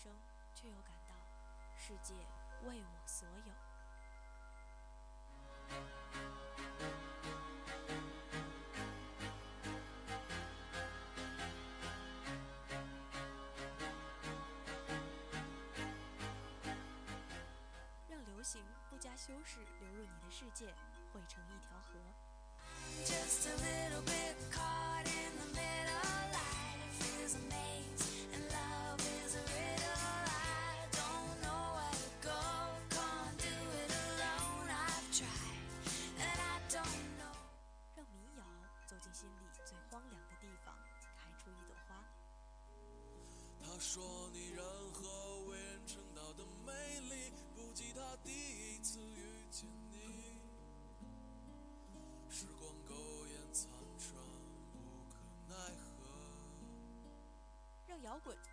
生，却又感到世界为我所有。让流行不加修饰流入你的世界，汇成一条河。Just a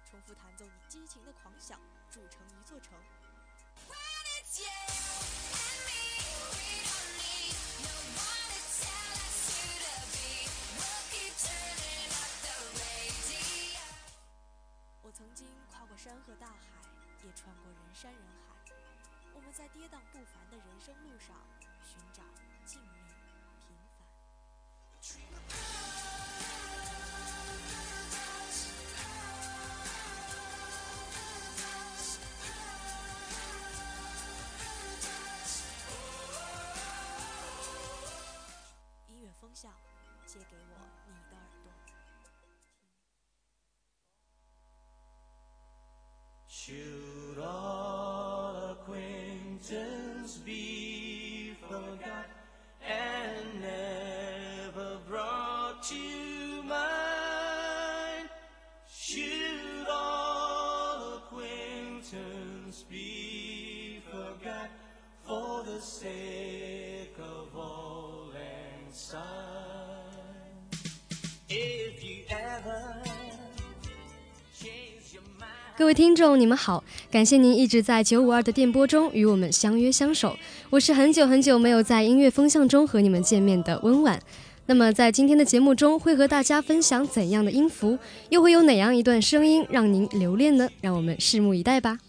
重复弹奏你激情的狂想筑成一座城。我曾经跨过山和大海也穿过人山人海。我们在跌宕不凡的人生路上 acquaintance be forgot and never brought to mind? Should all acquaintance be forgot for the sake of all and sign? If you ever change your mind. 各位听众，你们好， 感谢您一直在九五二的电波中与我们相约相守。我是很久很久没有在音乐风向中和你们见面的温婉。那么在今天的节目中，会和大家分享怎样的音符，又会有哪样一段声音让您留恋呢？让我们拭目以待吧。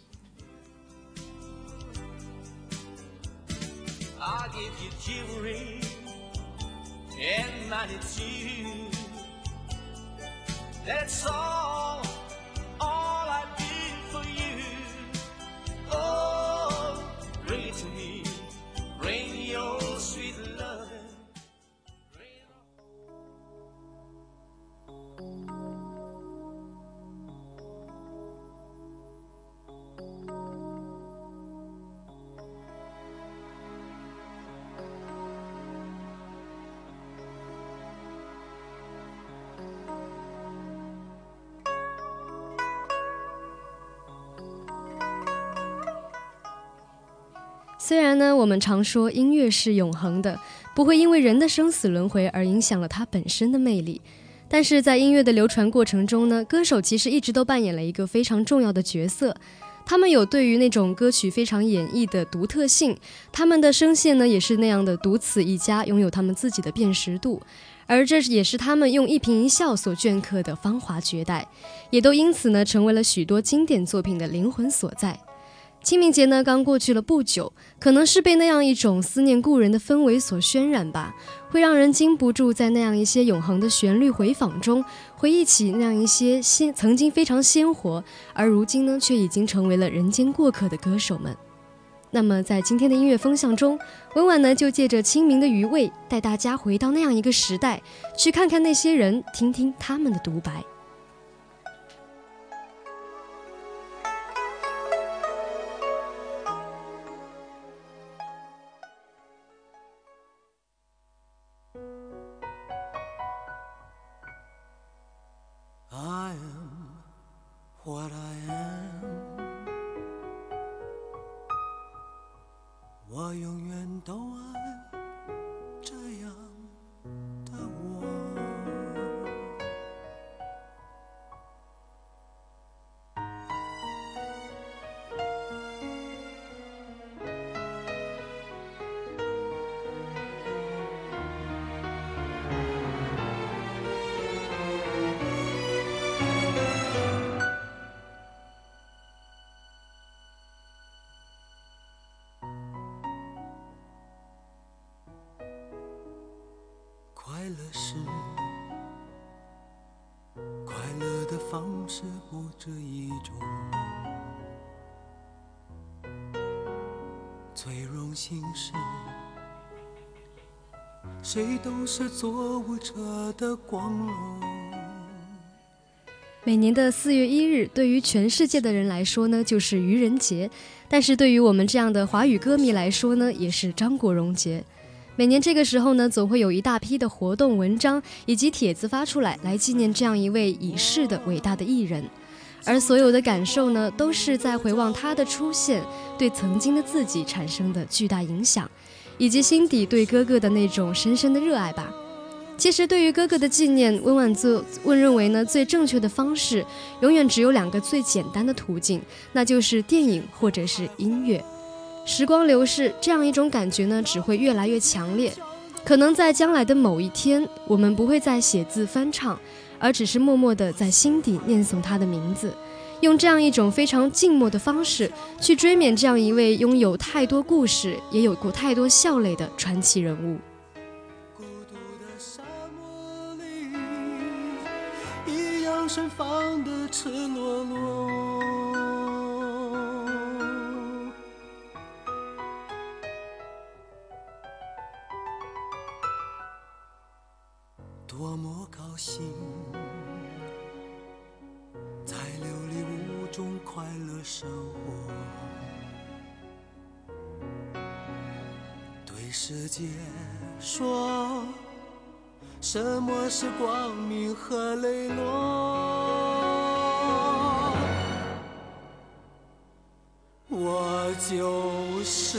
呢，我们常说音乐是永恒的，不会因为人的生死轮回而影响了它本身的魅力，但是在音乐的流传过程中呢，歌手其实一直都扮演了一个非常重要的角色。他们有对于那种歌曲非常演绎的独特性，他们的声线呢也是那样的独此一家，拥有他们自己的辨识度，而这也是他们用一颦一笑所镌刻的芳华绝代，也都因此呢成为了许多经典作品的灵魂所在。清明节呢刚过去了不久，可能是被那样一种思念故人的氛围所渲染吧，会让人禁不住在那样一些永恒的旋律回访中，回忆起那样一些鲜曾经非常鲜活，而如今呢却已经成为了人间过客的歌手们。那么在今天的音乐风向中，文婉呢就借着清明的余味，带大家回到那样一个时代，去看看那些人，听听他们的独白。What I am，我永远都爱不止一种。最荣幸是，谁都是做舞者的光荣。每年的四月一日，对于全世界的人来说呢，就是愚人节；但是对于我们这样的华语歌迷来说呢，也是张国荣节。每年这个时候呢，总会有一大批的活动、文章以及帖子发出来，来纪念这样一位已逝的伟大的艺人。而所有的感受呢，都是在回望他的出现对曾经的自己产生的巨大影响，以及心底对哥哥的那种深深的热爱吧。其实，对于哥哥的纪念，温婉作问认为呢，最正确的方式永远只有两个最简单的途径，那就是电影或者是音乐。时光流逝，这样一种感觉呢，只会越来越强烈。可能在将来的某一天，我们不会再写字翻唱，而只是默默地在心底念诵他的名字，用这样一种非常静默的方式去追缅这样一位拥有太多故事，也有过太多笑泪的传奇人物。一样盛放的赤裸裸。多么高兴，在琉璃屋中快乐生活。对世界说，什么是光明和磊落？我就是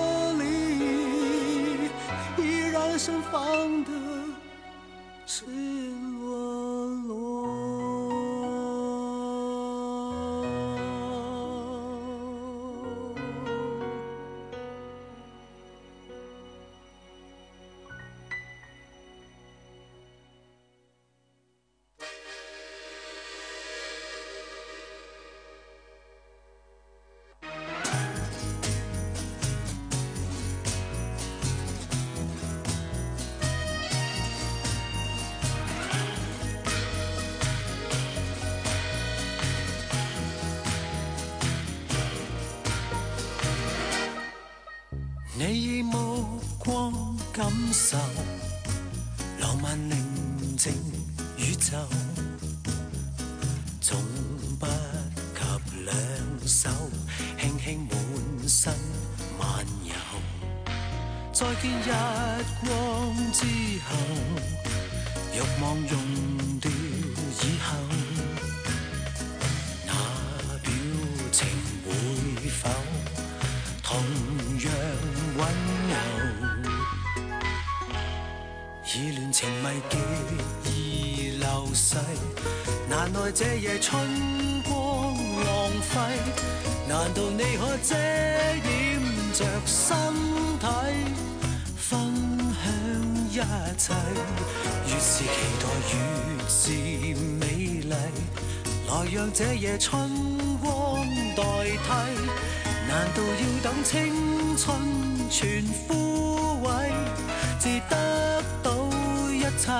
難耐這夜春光浪費。難道你可遮掩着身體，分享一切？越是期待越是美麗，來讓這夜春光代替。難道要等青春全枯萎，至得到一切？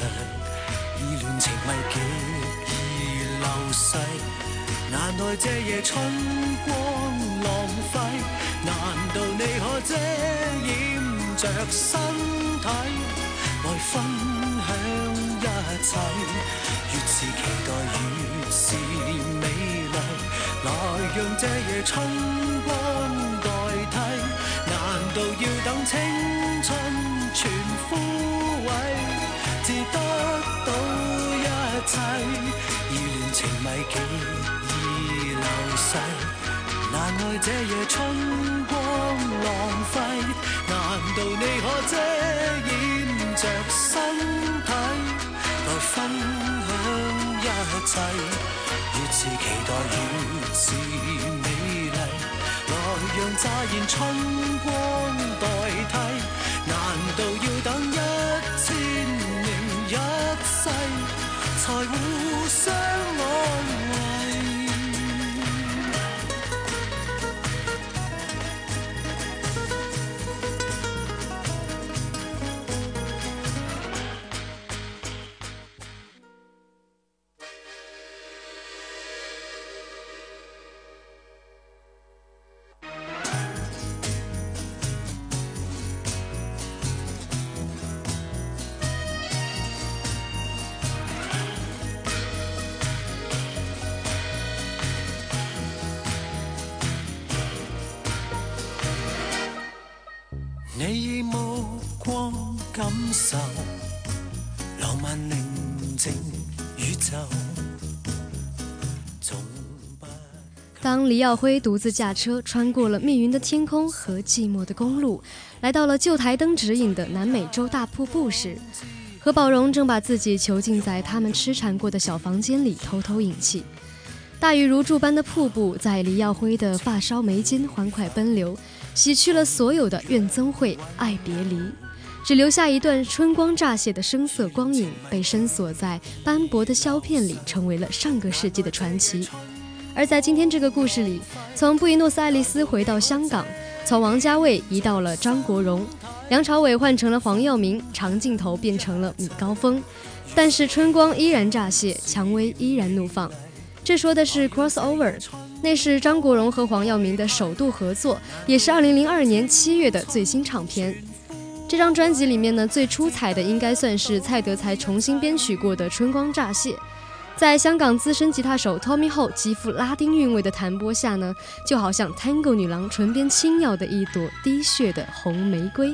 长，意乱情迷极易流逝，难耐这夜春光浪费，难道你可遮掩着身体，来分享一切？越是期待越是美丽，来让这夜春光代替，难道要等青春全枯萎，至得到一切？意乱情迷极易流逝，难耐这夜春光浪费，难道你可遮掩着身体，来分享一切？越是期待越是美丽，来让乍现春光代替，难道要等一一世，才互相爱？当黎耀辉独自驾车穿过了密云的天空和寂寞的公路，来到了旧台灯指引的南美洲大瀑布时，何宝荣正把自己囚禁在他们痴缠过的小房间里偷偷饮泣。大雨如注般的瀑布在黎耀辉的发梢眉间欢快奔流，洗去了所有的怨憎会、爱别离，只留下一段春光乍泄的声色光影，被深锁在斑驳的削片里，成为了上个世纪的传奇。而在今天这个故事里，从布宜诺斯艾利斯回到香港，从王家卫移到了张国荣，梁朝伟换成了黄耀明，长镜头变成了米高峰，但是春光依然乍泄，蔷薇依然怒放。这说的是 crossover，那是张国荣和黄耀明的首度合作，也是2002年7月的最新唱片。这张专辑里面呢，最出彩的应该算是蔡德才重新编曲过的《春光乍泄》。在香港资深吉他手 Tommy Ho 极富拉丁韵味的弹拨下呢，就好像 Tango 女郎唇边轻咬的一朵滴血的红玫瑰，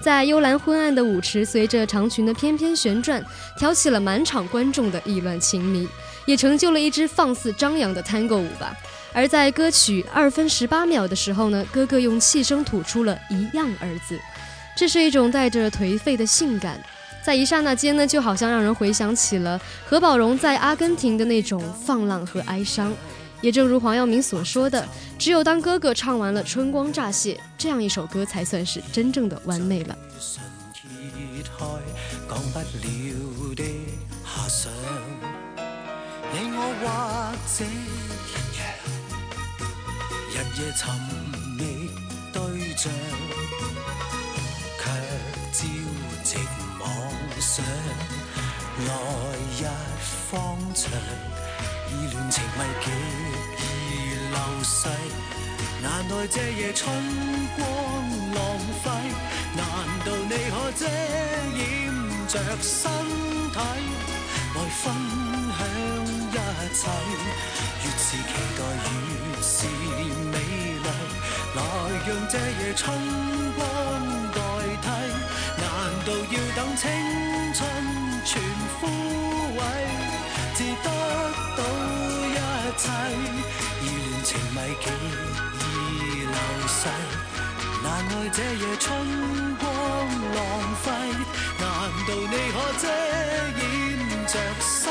在幽蓝昏暗的舞池，随着长裙的翩翩旋转，挑起了满场观众的意乱情迷，也成就了一支放肆张扬的 Tango 舞吧。而在歌曲二分十八秒的时候呢，哥哥用气声吐出了“一样”二字，这是一种带着颓废的性感。在一刹那间呢，就好像让人回想起了何宝荣在阿根廷的那种放浪和哀伤。也正如黄耀明所说的，只有当哥哥唱完了《春光乍泄》这样一首歌，才算是真正的完美了。日夜寻觅对象，长，意乱情迷极易流逝。难耐这夜春光浪费，難道你可遮掩着身體，來分享一切？越是期待越是美麗，來讓這夜春光代替。難道要等青春全枯萎，是得到一切？意乱情迷极易流逝，难耐这夜春光浪费，难道你可遮掩着身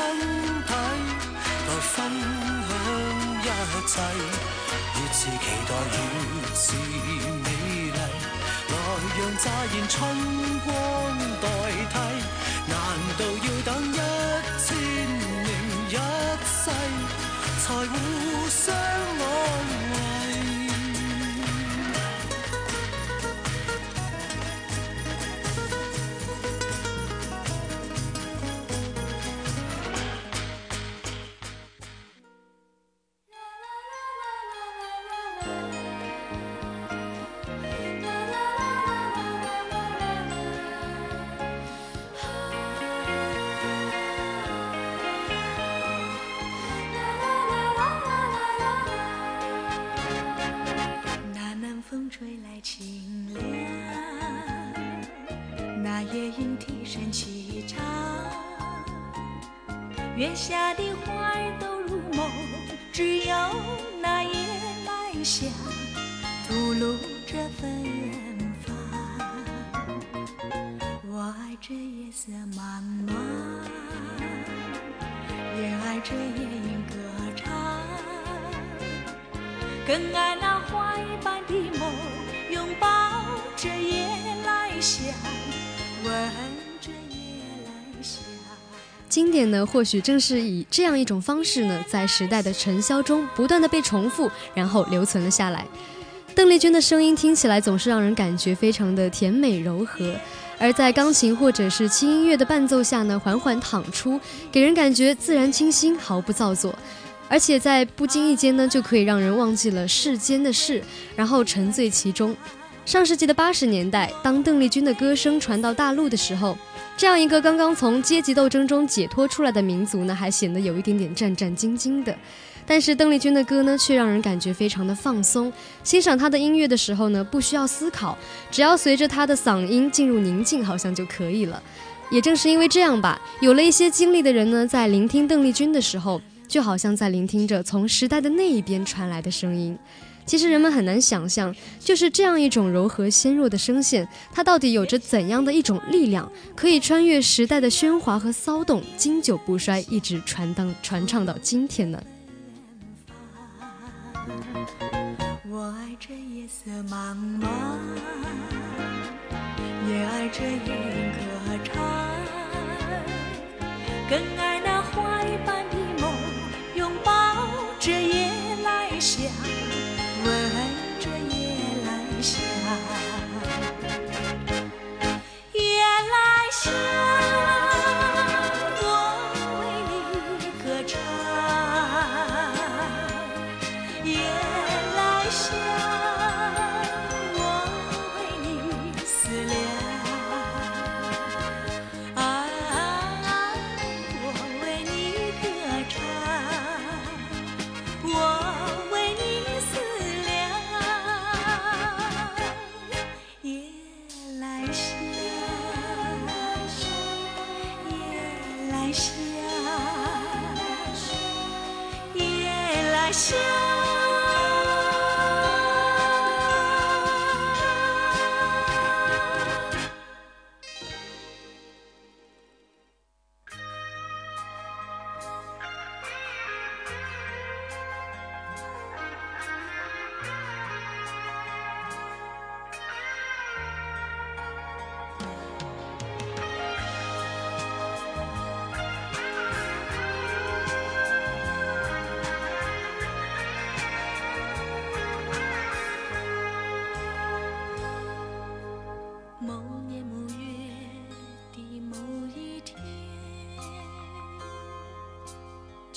体来分享一切？越是期待越是美丽。来让乍现春光代替？难道要等一千一世，才互相安慰？声齐唱，月下的花儿都入梦，只有那夜来香吐露着芬芳。我爱这夜色茫茫，也爱这夜莺歌唱。更爱那经典呢，或许正是以这样一种方式呢，在时代的尘嚣中不断的被重复，然后留存了下来。邓丽君的声音听起来总是让人感觉非常的甜美柔和，而在钢琴或者是轻音乐的伴奏下呢，缓缓淌出，给人感觉自然清新，毫不造作。而且在不经意间呢，就可以让人忘记了世间的事，然后沉醉其中。上世纪的八十年代，当邓丽君的歌声传到大陆的时候，这样一个刚刚从阶级斗争中解脱出来的民族呢，还显得有一点点战战兢兢的。但是邓丽君的歌呢，却让人感觉非常的放松。欣赏她的音乐的时候呢，不需要思考，只要随着她的嗓音进入宁静，好像就可以了。也正是因为这样吧，有了一些经历的人呢，在聆听邓丽君的时候，就好像在聆听着从时代的那一边传来的声音。其实人们很难想象，就是这样一种柔和纤弱的声线，它到底有着怎样的一种力量，可以穿越时代的喧哗和骚动，经久不衰，一直传当传唱到今天呢？我爱这夜色茫茫，也爱这夜莺歌唱，更爱那花一般的来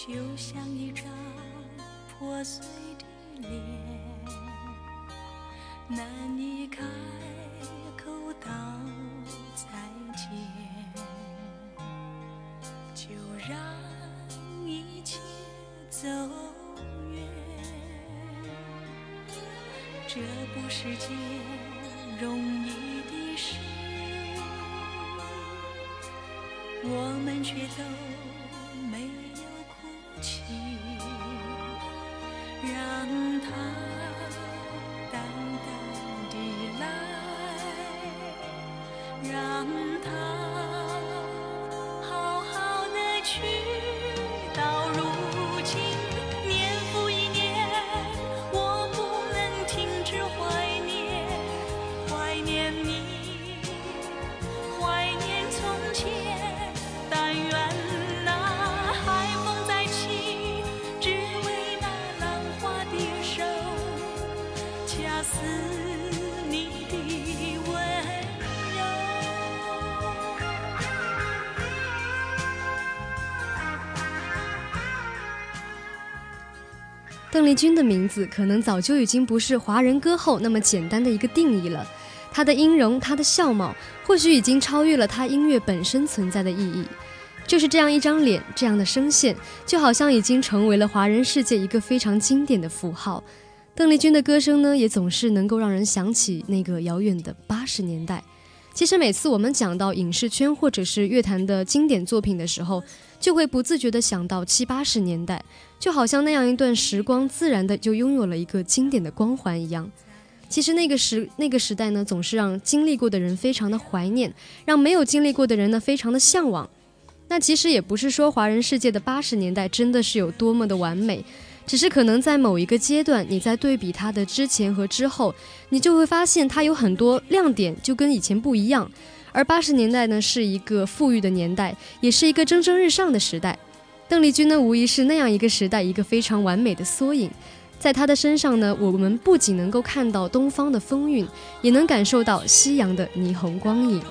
就像一张破碎的脸，难以开口道再见，就让一切走远。这不是件容易的事，我们却都邓丽君的名字可能早就已经不是华人歌后那么简单的一个定义了。她的音容，她的笑貌，或许已经超越了她音乐本身存在的意义。就是这样一张脸，这样的声线，就好像已经成为了华人世界一个非常经典的符号。邓丽君的歌声呢，也总是能够让人想起那个遥远的八十年代。其实每次我们讲到影视圈或者是乐坛的经典作品的时候，就会不自觉地想到七八十年代，就好像那样一段时光自然的就拥有了一个经典的光环一样。其实那个时那个时代呢，总是让经历过的人非常的怀念，让没有经历过的人呢非常的向往。那其实也不是说华人世界的八十年代真的是有多么的完美，只是可能在某一个阶段，你在对比它的之前和之后，你就会发现它有很多亮点就跟以前不一样。而八十年代呢，是一个富裕的年代，也是一个蒸蒸日上的时代。邓丽君呢，无疑是那样一个时代一个非常完美的缩影。在她的身上呢，我们不仅能够看到东方的风韵，也能感受到夕阳的霓虹光影。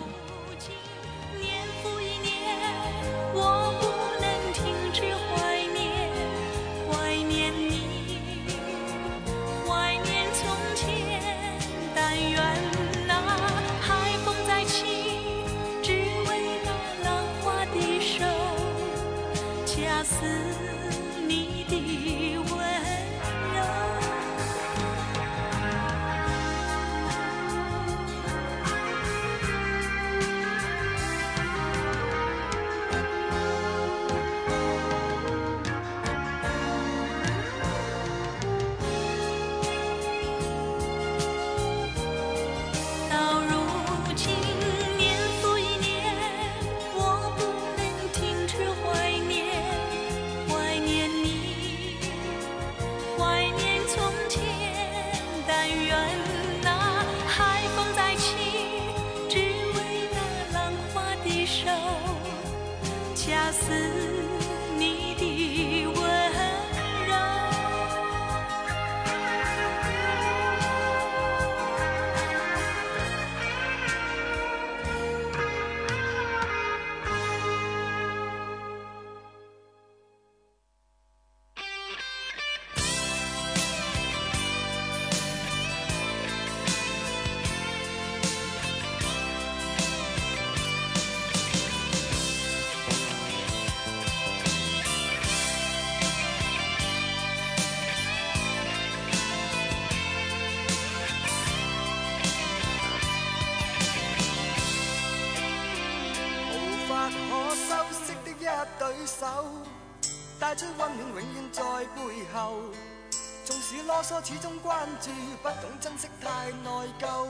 恰似你的。啰嗦，始终关注，不懂珍惜，太内疚。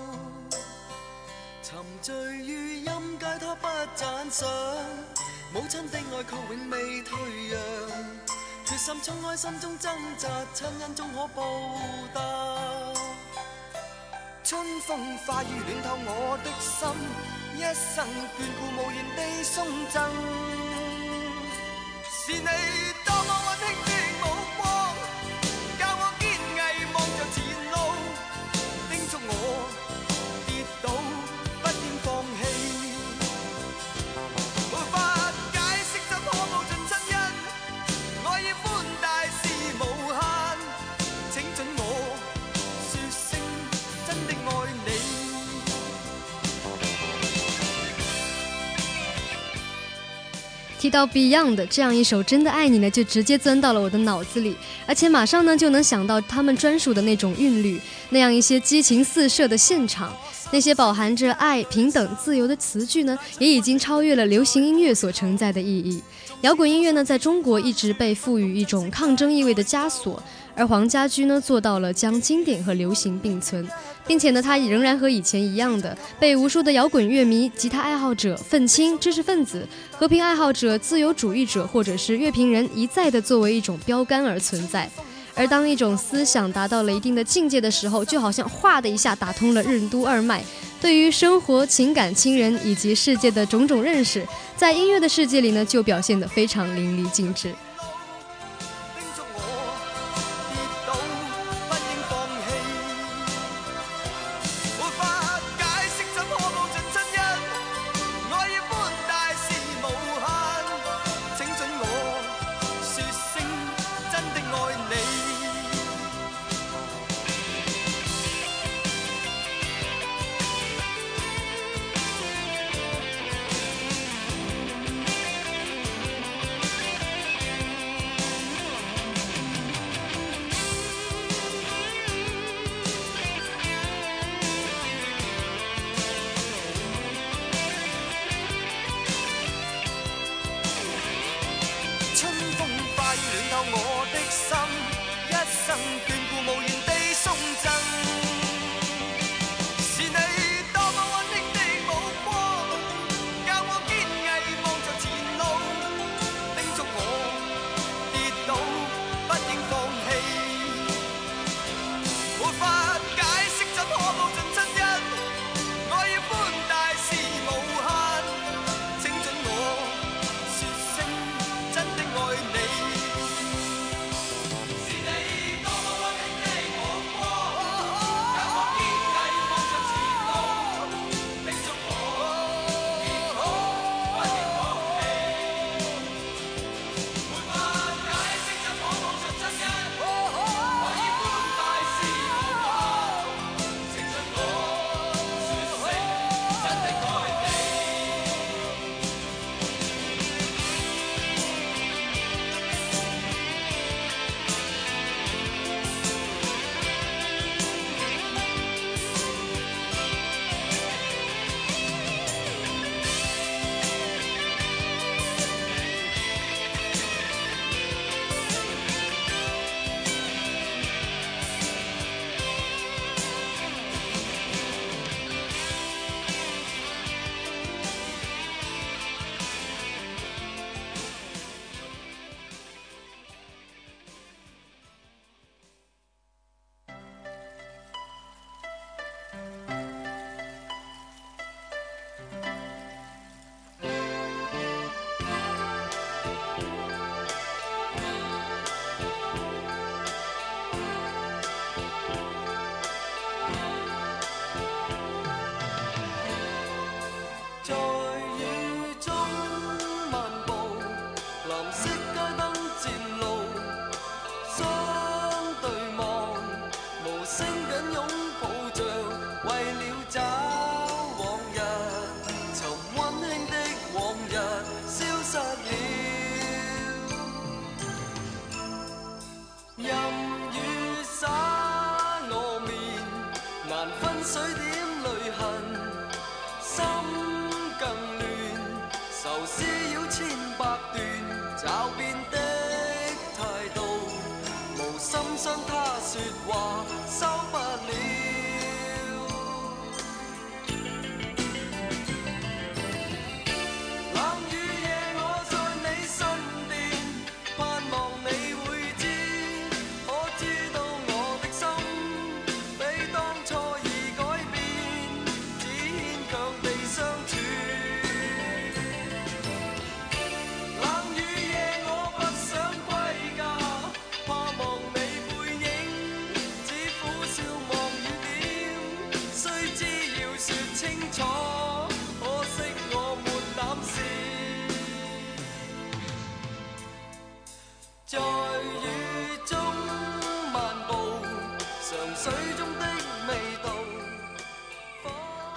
沉醉于音阶，他不赞赏。母亲的爱却永未退让。决心冲开心中挣扎，亲恩终可报答。春风化雨暖透我的心，一生眷顾无言地送赠。是你多么提到 Beyond 这样一首《真的爱你》呢，就直接钻到了我的脑子里，而且马上呢就能想到他们专属的那种韵律，那样一些激情四射的现场，那些饱含着爱、平等、自由的词句呢，也已经超越了流行音乐所承载的意义。摇滚音乐呢，在中国一直被赋予一种抗争意味的枷锁。而黄家驹呢，做到了将经典和流行并存，并且呢，他仍然和以前一样的被无数的摇滚乐迷、吉他爱好者、愤青、知识分子、和平爱好者、自由主义者或者是乐评人一再的作为一种标杆而存在。而当一种思想达到了一定的境界的时候，就好像哗的一下打通了任督二脉，对于生活、情感、亲人以及世界的种种认识，在音乐的世界里呢，就表现得非常淋漓尽致。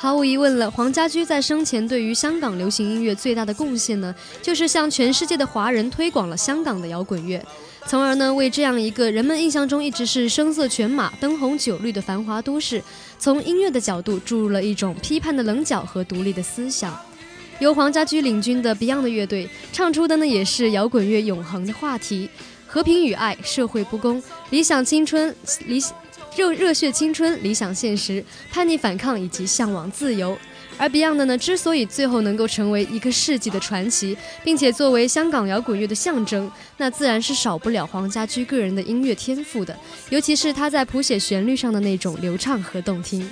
毫无疑问了，黄家驹在生前对于香港流行音乐最大的贡献呢，就是向全世界的华人推广了香港的摇滚乐，从而呢为这样一个人们印象中一直是声色犬马、灯红酒绿的繁华都市，从音乐的角度注入了一种批判的棱角和独立的思想。由黄家驹领军的 Beyond 的樂隊唱出的呢，也是摇滚乐永恒的话题：和平与爱、社会不公、理想青春、理想热热血青春、理想现实、叛逆反抗以及向往自由。而 Beyond 呢，之所以最后能够成为一个世纪的传奇，并且作为香港摇滚乐的象征，那自然是少不了黄家驹个人的音乐天赋的，尤其是他在谱写旋律上的那种流畅和动听。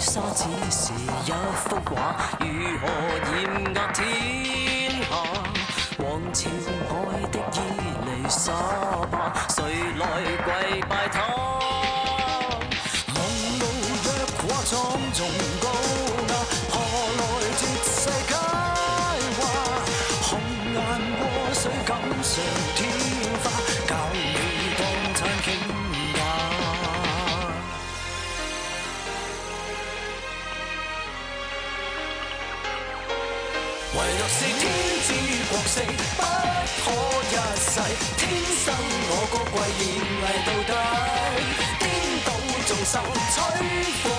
沙只是一幅画，如何艳压天下？王朝爱的伊丽莎白，谁来跪拜我高贵严厉到底，颠倒众生摧。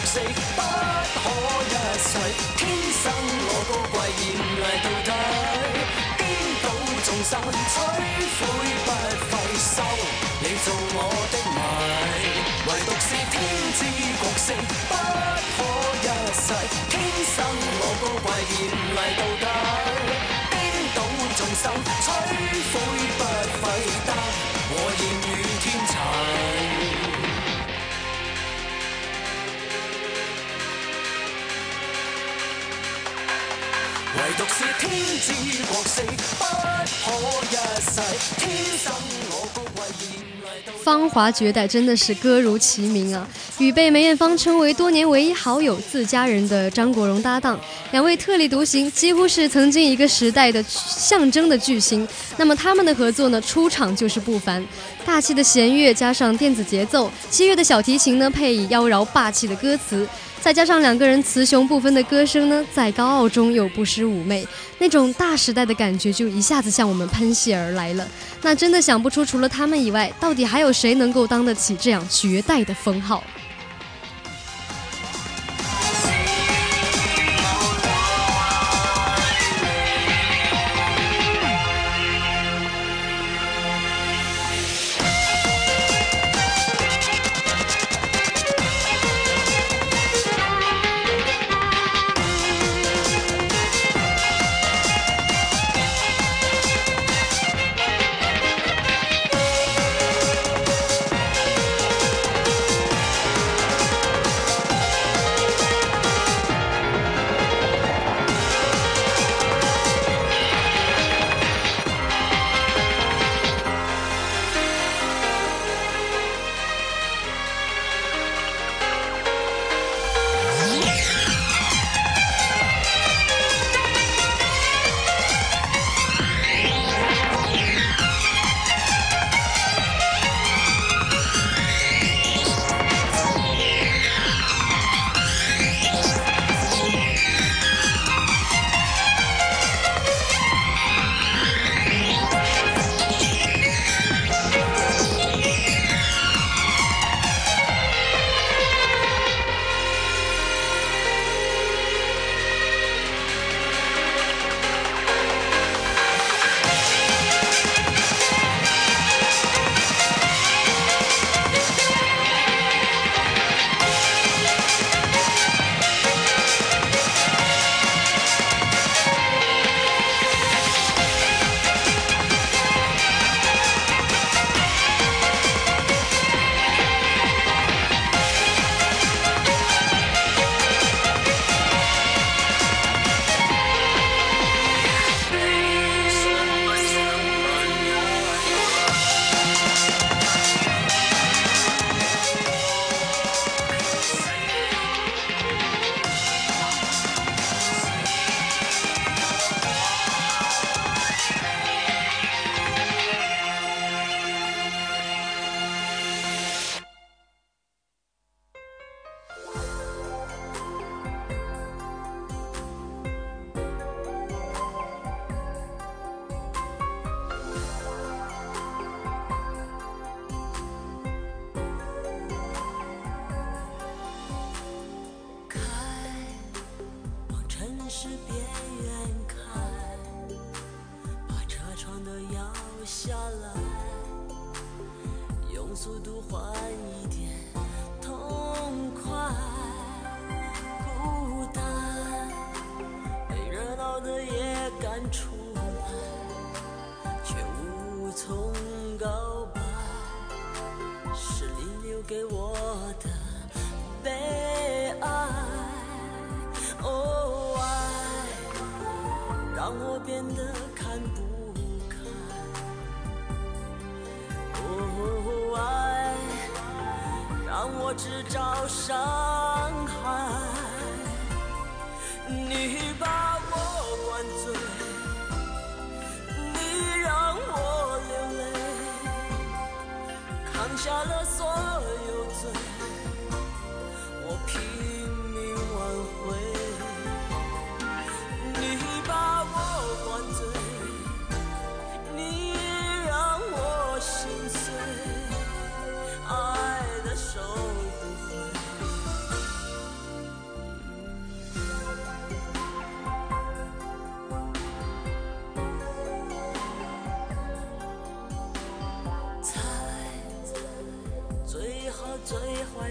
之國色，不可一世。天生我高贵，严厉到底，颠倒众生，摧毁不费收。你做我的迷，唯独是天之國色，不可一世。天生我高贵，严厉到底，颠倒众生，摧毁不費是天之國色，不可一世。天生我高貴豔麗到芳华绝代真的是歌如其名啊！与被梅艳芳称为多年唯一好友、自家人的张国荣搭档，两位特立独行，几乎是曾经一个时代的象征的巨星。那么他们的合作呢，出场就是不凡，大气的弦乐加上电子节奏，七月的小提琴呢，配以妖娆霸气的歌词。再加上两个人雌雄不分的歌声呢，在高傲中又不失妩媚，那种大时代的感觉就一下子向我们喷泻而来了。那真的想不出，除了他们以外，到底还有谁能够当得起这样绝代的封号？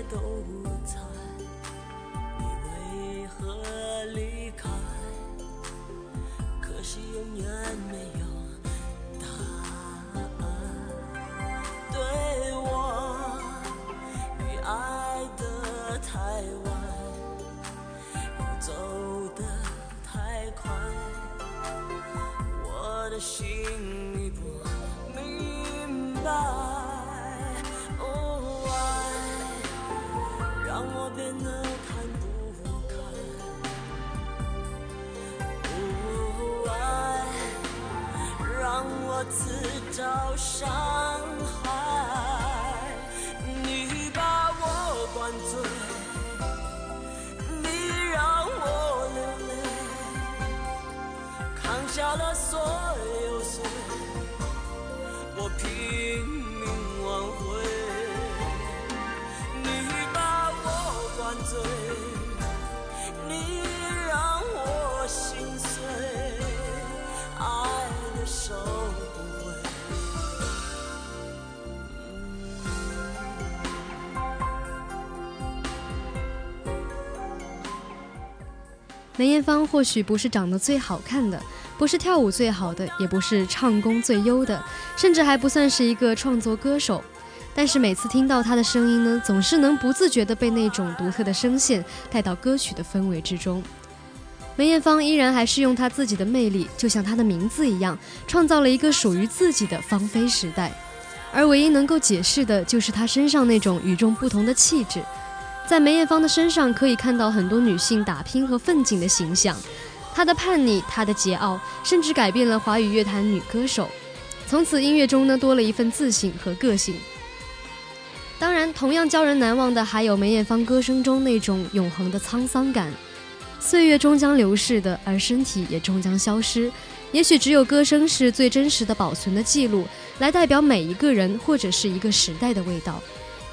都猜，梅艳芳或许不是长得最好看的，不是跳舞最好的，也不是唱功最优的，甚至还不算是一个创作歌手。但是每次听到她的声音呢，总是能不自觉地被那种独特的声线带到歌曲的氛围之中。梅艳芳依然还是用她自己的魅力，就像她的名字一样，创造了一个属于自己的芳菲时代。而唯一能够解释的，就是她身上那种与众不同的气质。在梅艳芳的身上可以看到很多女性打拼和奋进的形象，她的叛逆，她的桀骜，甚至改变了华语乐坛女歌手。从此音乐中呢多了一份自信和个性。当然，同样叫人难忘的还有梅艳芳歌声中那种永恒的沧桑感。岁月终将流逝的，而身体也终将消失。也许只有歌声是最真实的保存的记录，来代表每一个人或者是一个时代的味道。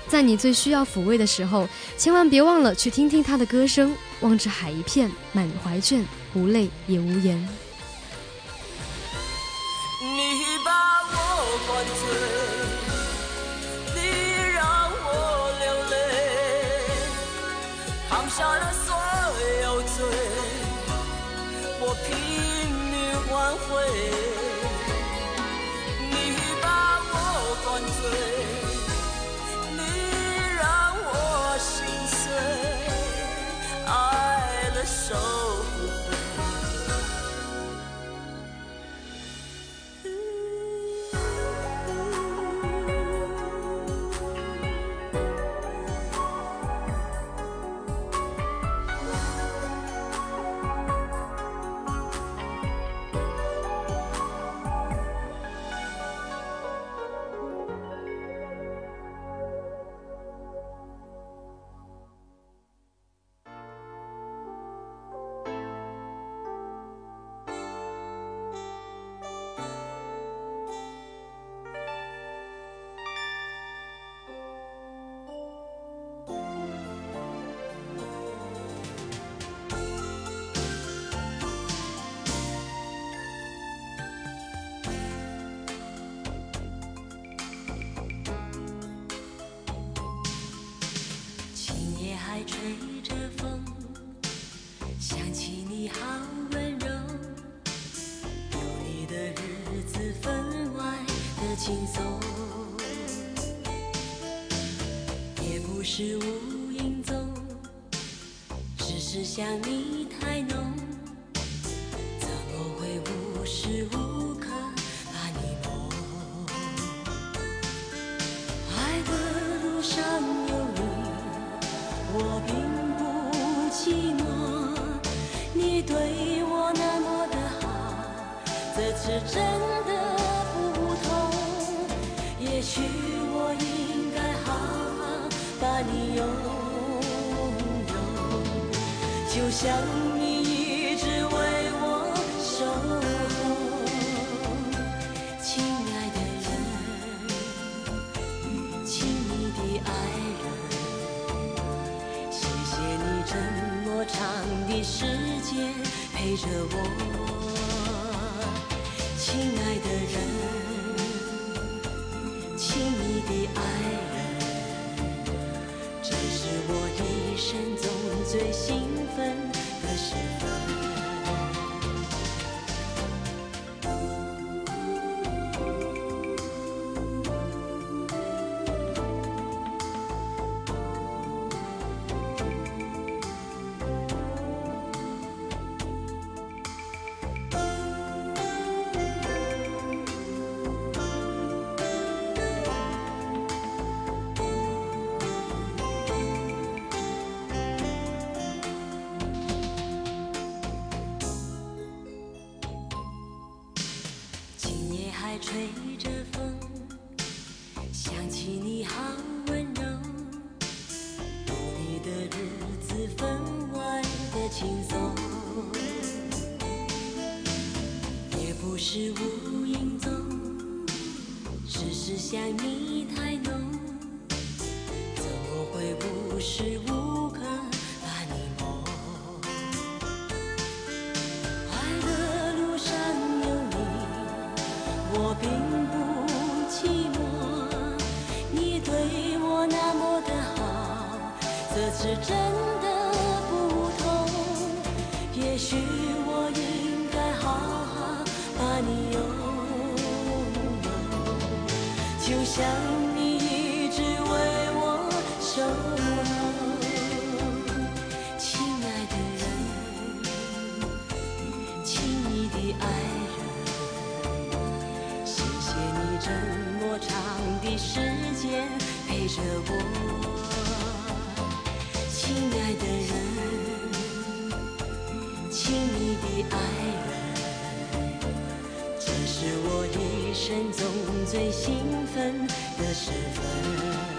在你最需要抚慰的时候，千万别忘了去听听他的歌声。望着海一片，满怀倦，无泪也无言。你把我灌醉，下了所有罪，我拼命挽回。so 想你。我一生中最兴奋的时分。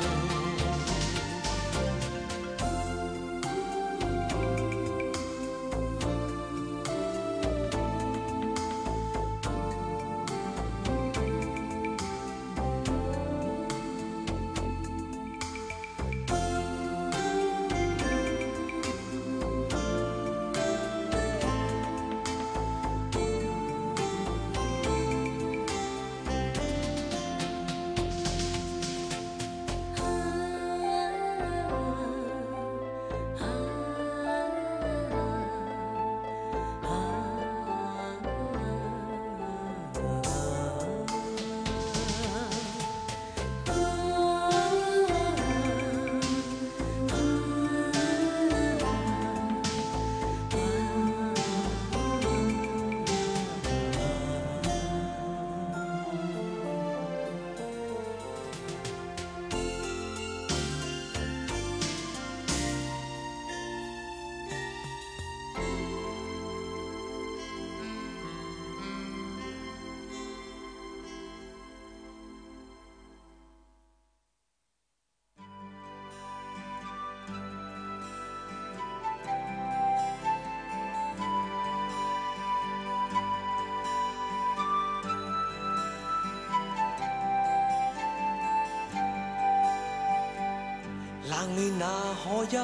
我忧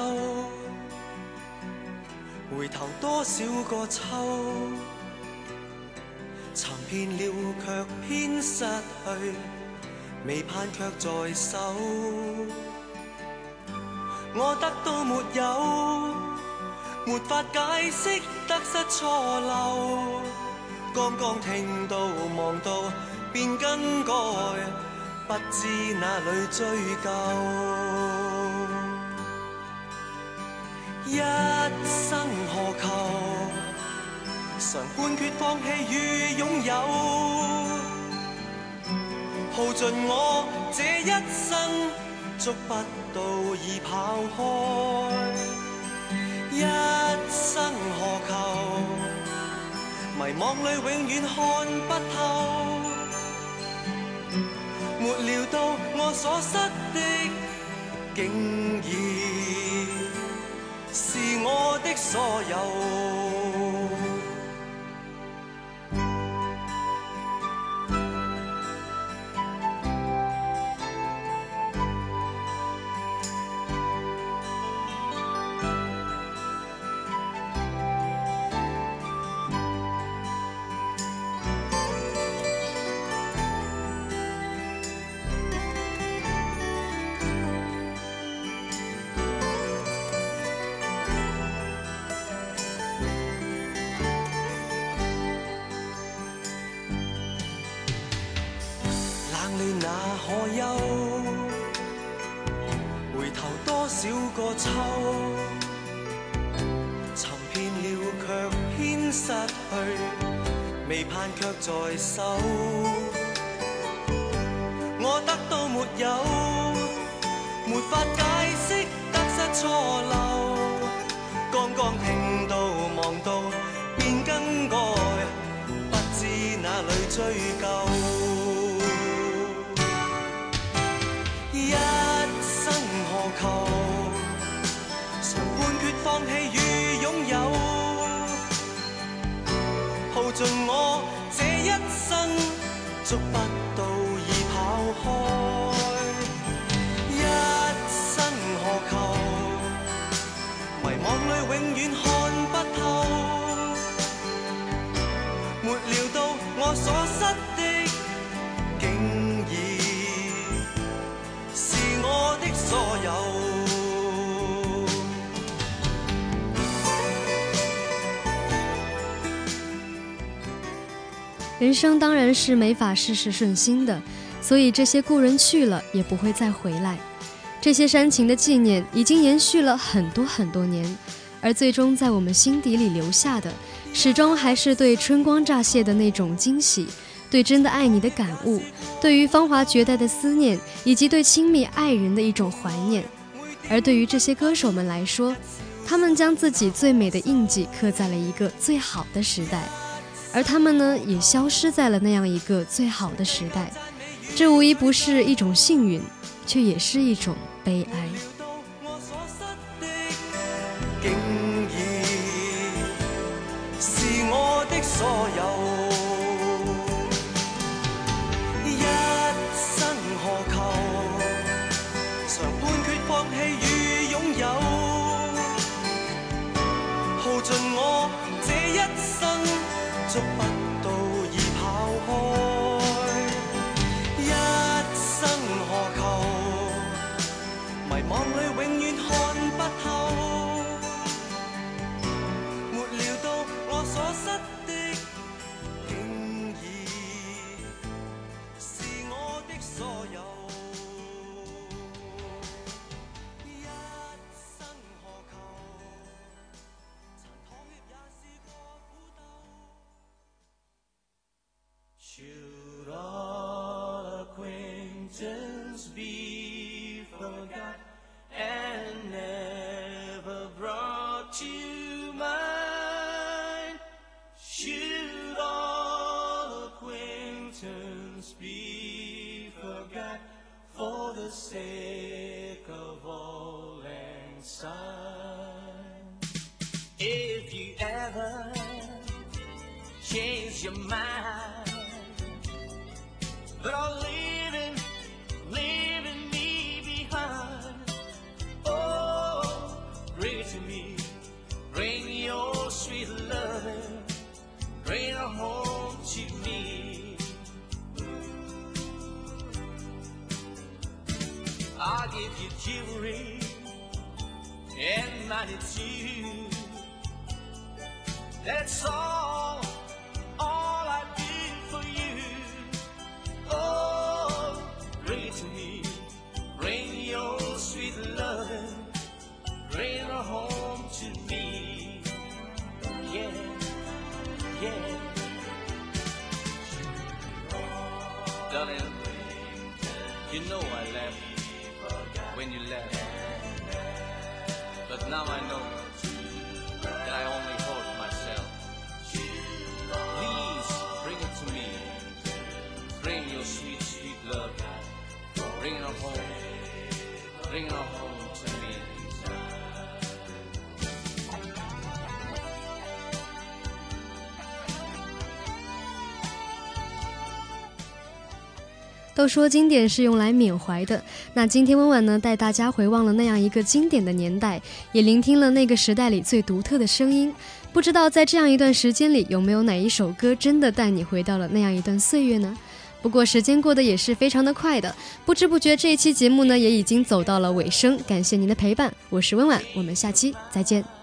回头多少个秋寻遍了却偏失去未盼却在手我得到没有没法解释得失错漏刚刚听到望到便更改不知哪里追究。一生何求？常判决放弃与拥有，耗尽我这一生，捉不到已跑开。一生何求？迷惘里永远看不透，没料到我所失的，竟已是我的所有。在手。我得到没有？没法解释得失错漏。刚刚听到望到便更改，不知哪里追究。一生何求？常判决放弃与拥有，耗尽我捉不到已跑开。人生当然是没法事事顺心的，所以这些故人去了也不会再回来。这些煽情的纪念已经延续了很多很多年，而最终在我们心底里留下的，始终还是对春光乍泄的那种惊喜，对真的爱你的感悟，对于芳华绝代的思念，以及对亲密爱人的一种怀念。而对于这些歌手们来说，他们将自己最美的印记刻在了一个最好的时代。而他们呢，也消失在了那样一个最好的时代，这无疑不是一种幸运，却也是一种悲哀。是我的所有。Bring to me. Bring your sweet loving, bring her home to me. Yeah, yeah. Darling, you know I left when you left. But now I know Bring her home. Bring her home to me. 都说经典是用来缅怀的，那今天温婉呢带大家回望了那样一个经典的年代，也聆听了那个时代里最独特的声音。不知道在这样一段时间里，有没有哪一首歌真的带你回到了那样一段岁月呢？不过时间过得也是非常的快的，不知不觉这一期节目呢也已经走到了尾声。感谢您的陪伴，我是温婉，我们下期再见。